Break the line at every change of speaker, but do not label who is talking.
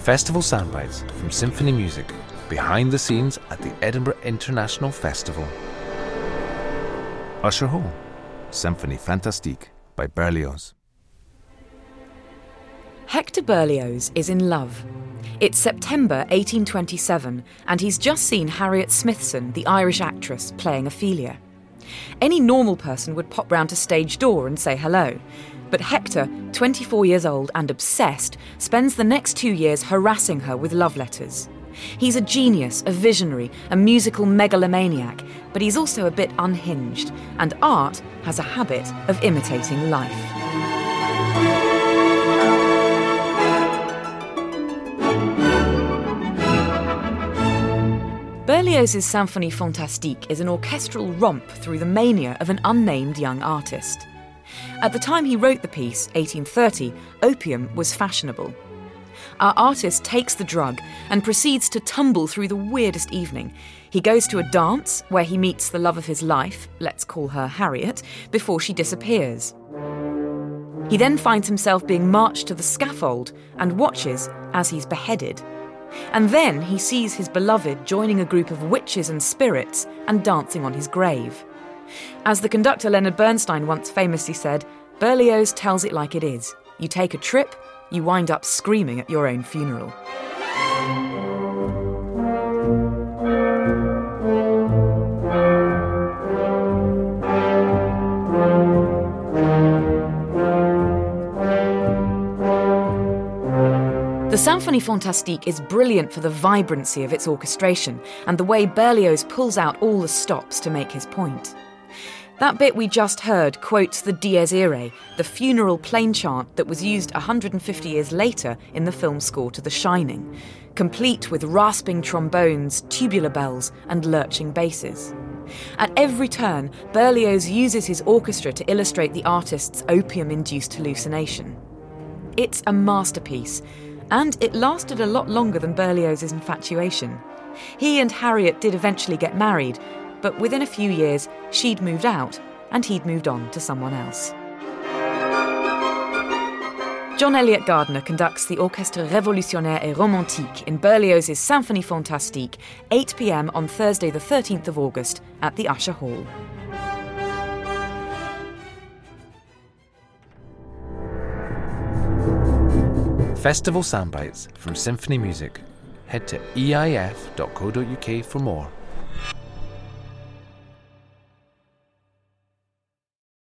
Festival soundbites from symphony music behind the scenes at the Edinburgh International Festival. Usher Hall, Symphonie Fantastique by Berlioz.
Hector Berlioz is in love. It's September 1827, and he's just seen Harriet Smithson, the Irish actress, playing Ophelia. Any normal person would pop round to stage door and say hello. But Hector, 24 years old and obsessed, spends the next two years harassing her with love letters. He's a genius, a visionary, a musical megalomaniac, but he's also a bit unhinged, and art has a habit of imitating life. Berlioz's Symphonie Fantastique is an orchestral romp through the mania of an unnamed young artist. At the time he wrote the piece, 1830, opium was fashionable. Our artist takes the drug and proceeds to tumble through the weirdest evening. He goes to a dance where he meets the love of his life, let's call her Harriet, before she disappears. He then finds himself being marched to the scaffold and watches as he's beheaded. And then he sees his beloved joining a group of witches and spirits and dancing on his grave. As the conductor Leonard Bernstein once famously said, Berlioz tells it like it is. You take a trip, you wind up screaming at your own funeral. The Symphonie Fantastique is brilliant for the vibrancy of its orchestration and the way Berlioz pulls out all the stops to make his point. That bit we just heard quotes the Dies Irae, the funeral plain chant that was used 150 years later in the film score to The Shining, complete with rasping trombones, tubular bells, and lurching basses. At every turn, Berlioz uses his orchestra to illustrate the artist's opium induced hallucination. It's a masterpiece, and it lasted a lot longer than Berlioz's infatuation. He and Harriet did eventually get married, but within a few years, she'd moved out and he'd moved on to someone else. John Eliot Gardiner conducts the Orchestre Révolutionnaire et Romantique in Berlioz's Symphonie Fantastique, 8 pm on Thursday, the 13th of August, at the Usher Hall.
Festival soundbites from symphony music. Head to eif.co.uk for more.